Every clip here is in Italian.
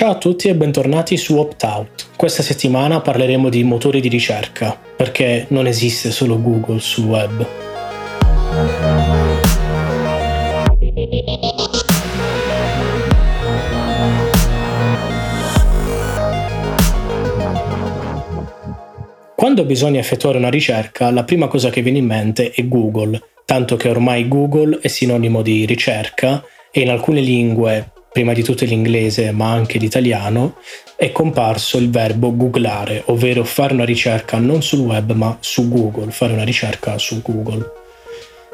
Ciao a tutti e bentornati su Opt-out. Questa settimana parleremo di motori di ricerca, perché non esiste solo Google sul web. Quando bisogna effettuare una ricerca, la prima cosa che viene in mente è Google, tanto che ormai Google è sinonimo di ricerca e in alcune lingue prima di tutto l'inglese ma anche l'italiano, è comparso il verbo googlare, ovvero fare una ricerca non sul web ma su Google, fare una ricerca su Google.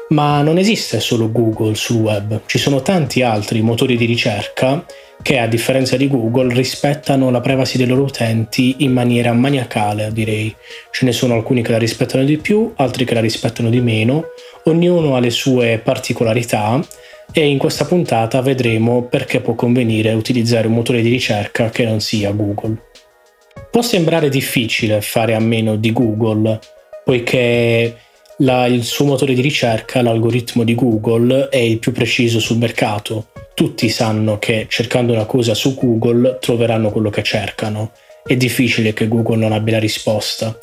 Ma non esiste solo Google sul web, ci sono tanti altri motori di ricerca che a differenza di Google rispettano la privacy dei loro utenti in maniera maniacale, direi. Ce ne sono alcuni che la rispettano di più, altri che la rispettano di meno, ognuno ha le sue particolarità e in questa puntata vedremo perché può convenire utilizzare un motore di ricerca che non sia Google. Può sembrare difficile fare a meno di Google, poiché la, il suo motore di ricerca, l'algoritmo di Google, è il più preciso sul mercato. Tutti sanno che cercando una cosa su Google troveranno quello che cercano. È difficile che Google non abbia la risposta.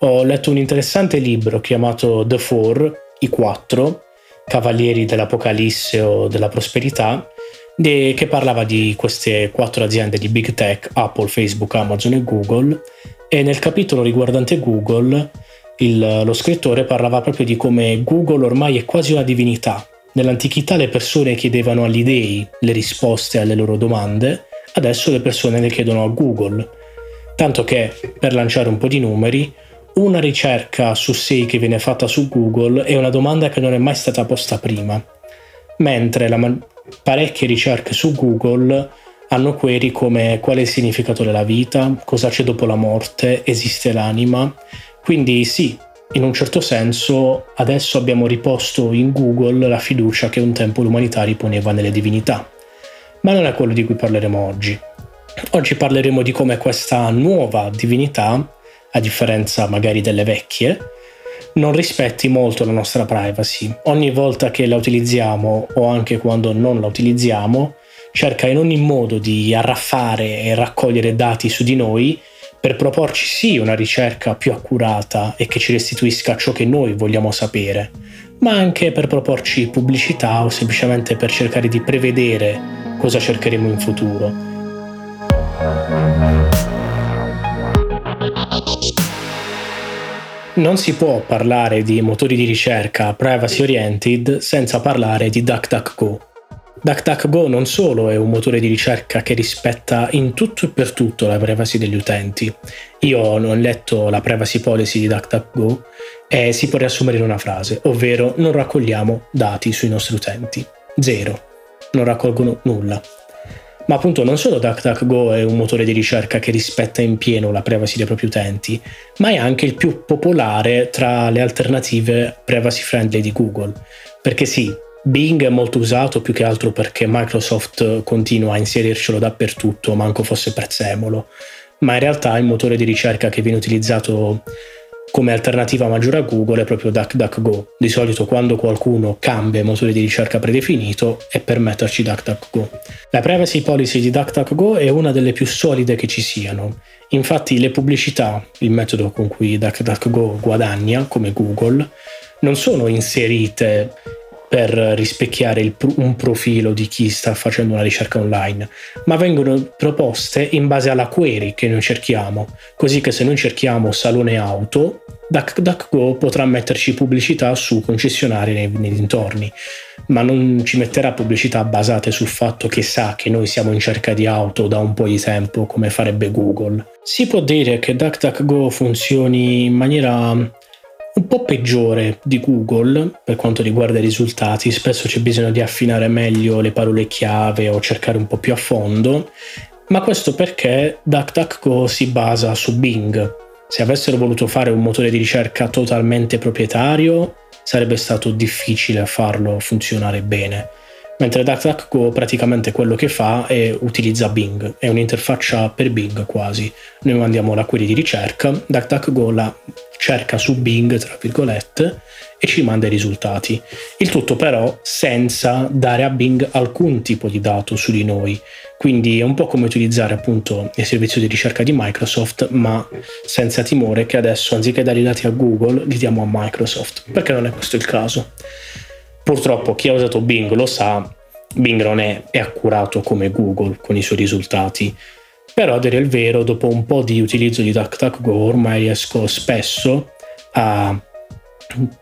Ho letto un interessante libro chiamato The Four, i quattro, cavalieri dell'apocalisse o della prosperità, che parlava di queste quattro aziende di big tech, Apple, Facebook, Amazon e Google, e nel capitolo riguardante Google il, lo scrittore parlava proprio di come Google ormai è quasi una divinità. Nell'antichità le persone chiedevano agli dei le risposte alle loro domande, adesso le persone le chiedono a Google. Tanto che, per lanciare un po' di numeri, una ricerca su sei che viene fatta su Google è una domanda che non è mai stata posta prima, mentre ma- parecchie ricerche su Google hanno query come qual è il significato della vita, cosa c'è dopo la morte, esiste l'anima. Quindi sì, in un certo senso adesso abbiamo riposto in Google la fiducia che un tempo l'umanità riponeva nelle divinità. Ma non è quello di cui parleremo oggi. Oggi parleremo di come questa nuova divinità a differenza magari delle vecchie, non rispetti molto la nostra privacy. Ogni volta che la utilizziamo o anche quando non la utilizziamo, cerca in ogni modo di arraffare e raccogliere dati su di noi per proporci sì una ricerca più accurata e che ci restituisca ciò che noi vogliamo sapere, ma anche per proporci pubblicità o semplicemente per cercare di prevedere cosa cercheremo in futuro. Non si può parlare di motori di ricerca privacy oriented senza parlare di DuckDuckGo. DuckDuckGo non solo è un motore di ricerca che rispetta in tutto e per tutto la privacy degli utenti. Io ho letto la privacy policy di DuckDuckGo e si può riassumere in una frase, ovvero non raccogliamo dati sui nostri utenti. Zero. Non raccolgono nulla. Ma appunto non solo DuckDuckGo è un motore di ricerca che rispetta in pieno la privacy dei propri utenti, ma è anche il più popolare tra le alternative privacy friendly di Google. Perché sì, Bing è molto usato più che altro perché Microsoft continua a inserircelo dappertutto, manco fosse prezzemolo, ma in realtà il motore di ricerca che viene utilizzato come alternativa maggiore a Google è proprio DuckDuckGo. Di solito quando qualcuno cambia il motore di ricerca predefinito è per metterci DuckDuckGo. La privacy policy di DuckDuckGo è una delle più solide che ci siano. Infatti le pubblicità, il metodo con cui DuckDuckGo guadagna, come Google, non sono inserite per rispecchiare il, un profilo di chi sta facendo una ricerca online, ma vengono proposte in base alla query che noi cerchiamo, così che se noi cerchiamo salone auto, DuckDuckGo potrà metterci pubblicità su concessionari nei, nei dintorni, ma non ci metterà pubblicità basate sul fatto che sa che noi siamo in cerca di auto da un po' di tempo, come farebbe Google. Si può dire che DuckDuckGo funzioni in maniera un po' peggiore di Google per quanto riguarda i risultati, spesso c'è bisogno di affinare meglio le parole chiave o cercare un po' più a fondo, ma questo perché DuckDuckGo si basa su Bing. Se avessero voluto fare un motore di ricerca totalmente proprietario, sarebbe stato difficile farlo funzionare bene. Mentre DuckDuckGo praticamente quello che fa è utilizza Bing, è un'interfaccia per Bing quasi. Noi mandiamo la query di ricerca, DuckDuckGo la cerca su Bing, tra virgolette, e ci manda i risultati. Il tutto però senza dare a Bing alcun tipo di dato su di noi. Quindi è un po' come utilizzare appunto il servizio di ricerca di Microsoft, ma senza timore che adesso anziché dare i dati a Google li diamo a Microsoft, perché non è questo il caso. Purtroppo chi ha usato Bing lo sa, Bing non è, è accurato come Google con i suoi risultati. Però a dire il vero, dopo un po' di utilizzo di DuckDuckGo ormai riesco spesso a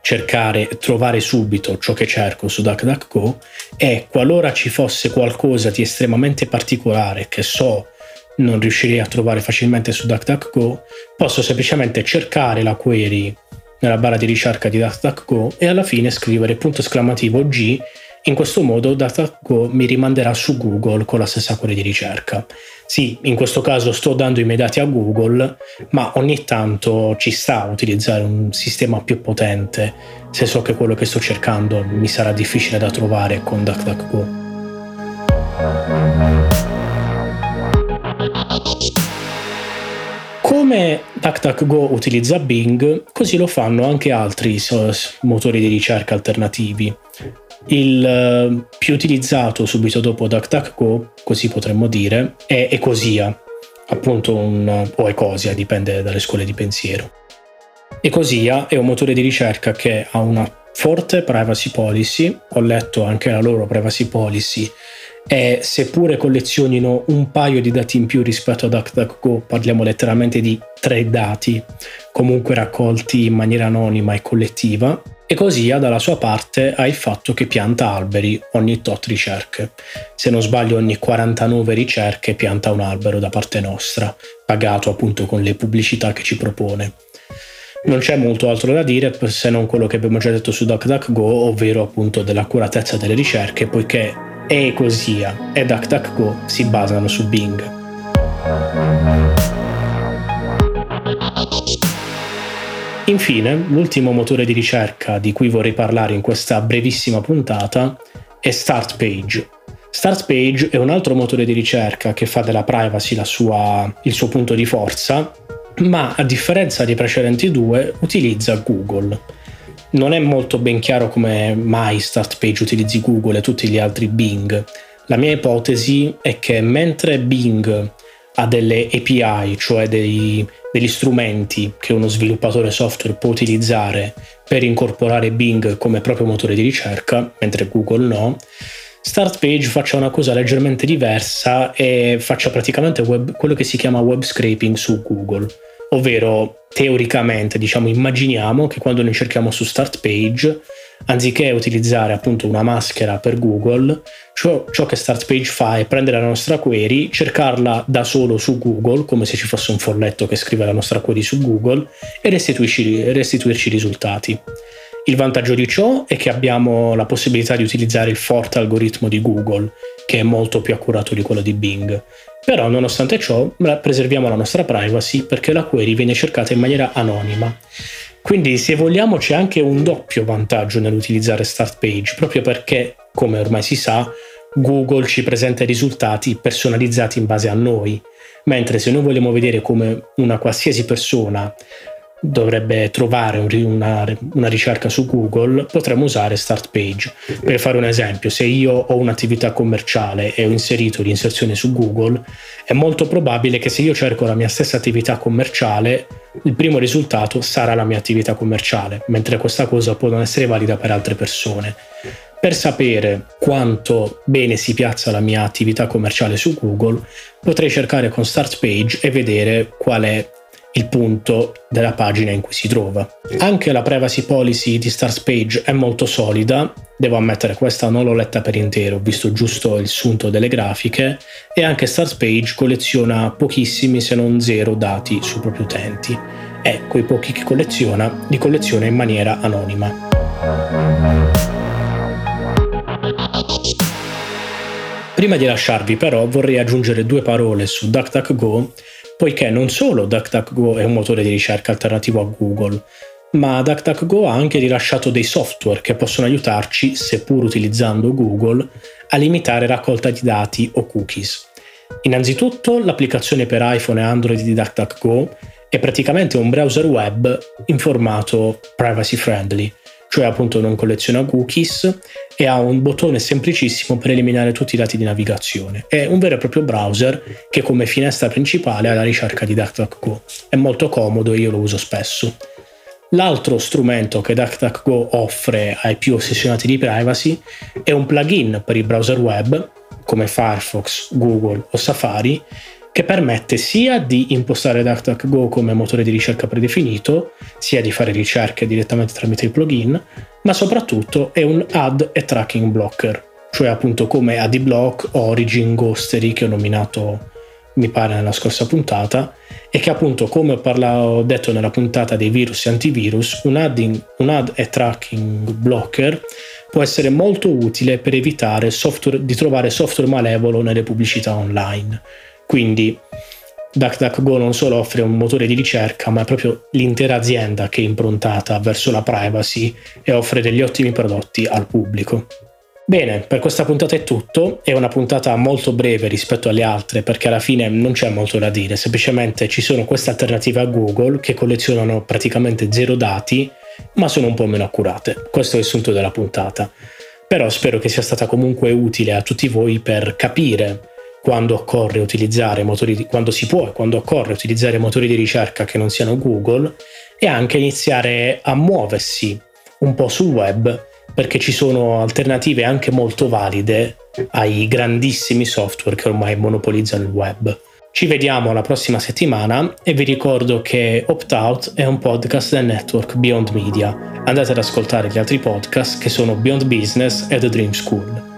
cercare, trovare subito ciò che cerco su DuckDuckGo e qualora ci fosse qualcosa di estremamente particolare che so non riuscirei a trovare facilmente su DuckDuckGo, posso semplicemente cercare la query nella barra di ricerca di DuckDuckGo e alla fine scrivere punto esclamativo G in questo modo DuckDuckGo mi rimanderà su Google con la stessa query di ricerca. Sì, in questo caso sto dando i miei dati a Google, ma ogni tanto ci sta a utilizzare un sistema più potente se so che quello che sto cercando mi sarà difficile da trovare con DuckDuckGo. Come DuckDuckGo utilizza Bing, così lo fanno anche altri motori di ricerca alternativi. Il eh, più utilizzato subito dopo DuckDuckGo, così potremmo dire, è Ecosia, appunto un, o Ecosia, dipende dalle scuole di pensiero. Ecosia è un motore di ricerca che ha una forte privacy policy, ho letto anche la loro privacy policy e seppure collezionino un paio di dati in più rispetto a DuckDuckGo, parliamo letteralmente di tre dati, comunque raccolti in maniera anonima e collettiva, e così ha dalla sua parte il fatto che pianta alberi ogni tot ricerche. Se non sbaglio ogni 49 ricerche pianta un albero da parte nostra, pagato appunto con le pubblicità che ci propone. Non c'è molto altro da dire se non quello che abbiamo già detto su DuckDuckGo, ovvero appunto dell'accuratezza delle ricerche, poiché Ecosia e DuckDuckGo si basano su Bing. Infine, l'ultimo motore di ricerca di cui vorrei parlare in questa brevissima puntata è StartPage. StartPage è un altro motore di ricerca che fa della privacy sua, il suo punto di forza, ma a differenza dei precedenti due utilizza Google. Non è molto ben chiaro come mai StartPage utilizzi Google e tutti gli altri Bing. La mia ipotesi è che mentre Bing ha delle API, cioè dei, degli strumenti che uno sviluppatore software può utilizzare per incorporare Bing come proprio motore di ricerca, mentre Google no, StartPage faccia una cosa leggermente diversa e faccia praticamente web, quello che si chiama web scraping su Google, ovvero teoricamente, diciamo, immaginiamo che quando noi cerchiamo su StartPage anziché utilizzare appunto una maschera per Google, ciò, ciò, che StartPage fa è prendere la nostra query, cercarla da solo su Google, come se ci fosse un folletto che scrive la nostra query su Google, e restituirci, restituirci i risultati. Il vantaggio di ciò è che abbiamo la possibilità di utilizzare il forte algoritmo di Google, che è molto più accurato di quello di Bing. Però nonostante ciò preserviamo la nostra privacy perché la query viene cercata in maniera anonima. Quindi se vogliamo c'è anche un doppio vantaggio nell'utilizzare Start Page, proprio perché, come ormai si sa, Google ci presenta i risultati personalizzati in base a noi, mentre se noi vogliamo vedere come una qualsiasi persona dovrebbe trovare una, una, ricerca su Google, potremmo usare Start Page. Per fare un esempio, se io ho un'attività commerciale e ho inserito l'inserzione su Google, è molto probabile che se io cerco la mia stessa attività commerciale, il primo risultato sarà la mia attività commerciale, mentre questa cosa può non essere valida per altre persone. Per sapere quanto bene si piazza la mia attività commerciale su Google, potrei cercare con Start Page e vedere qual è il punto della pagina in cui si trova. Anche la privacy policy di StartPage è molto solida, devo ammettere questa non l'ho letta per intero, ho visto giusto il sunto delle grafiche e anche StartPage colleziona pochissimi se non zero dati sui propri utenti e quei pochi che colleziona li colleziona in maniera anonima. Prima di lasciarvi però vorrei aggiungere due parole su DuckDuckGo poiché non solo DuckDuckGo è un motore di ricerca alternativo a Google, ma DuckDuckGo ha anche rilasciato dei software che possono aiutarci, seppur utilizzando Google, a limitare raccolta di dati o cookies. Innanzitutto l'applicazione per iPhone e Android di DuckDuckGo è praticamente un browser web in formato privacy friendly, cioè appunto non colleziona cookies e ha un bottone semplicissimo per eliminare tutti i dati di navigazione. È un vero e proprio browser che come finestra principale ha la ricerca di DuckDuckGo. È molto comodo e io lo uso spesso. L'altro strumento che DuckDuckGo offre ai più ossessionati di privacy è un plugin per i browser web come Firefox, Google o Safari che permette sia di impostare DuckDuckGo come motore di ricerca predefinito, sia di fare ricerche direttamente tramite il plugin, ma soprattutto è un ad e tracking blocker, cioè appunto come AdBlock, Origin, Ghostery che ho nominato mi pare nella scorsa puntata e che appunto come ho, parlato, ho detto nella puntata dei virus e antivirus un, adding, un ad e tracking blocker può essere molto utile per evitare software, di trovare software malevolo nelle pubblicità online quindi DuckDuckGo non solo offre un motore di ricerca, ma è proprio l'intera azienda che è improntata verso la privacy e offre degli ottimi prodotti al pubblico. Bene, per questa puntata è tutto, è una puntata molto breve rispetto alle altre perché alla fine non c'è molto da dire, semplicemente ci sono queste alternative a Google che collezionano praticamente zero dati ma sono un po' meno accurate, questo è il sunto della puntata. Però spero che sia stata comunque utile a tutti voi per capire quando occorre utilizzare motori di, quando si può e quando occorre utilizzare motori di ricerca che non siano Google e anche iniziare a muoversi un po' sul web perché ci sono alternative anche molto valide ai grandissimi software che ormai monopolizzano il web. Ci vediamo la prossima settimana e vi ricordo che Opt Out è un podcast del network Beyond Media. Andate ad ascoltare gli altri podcast che sono Beyond Business e The Dream School.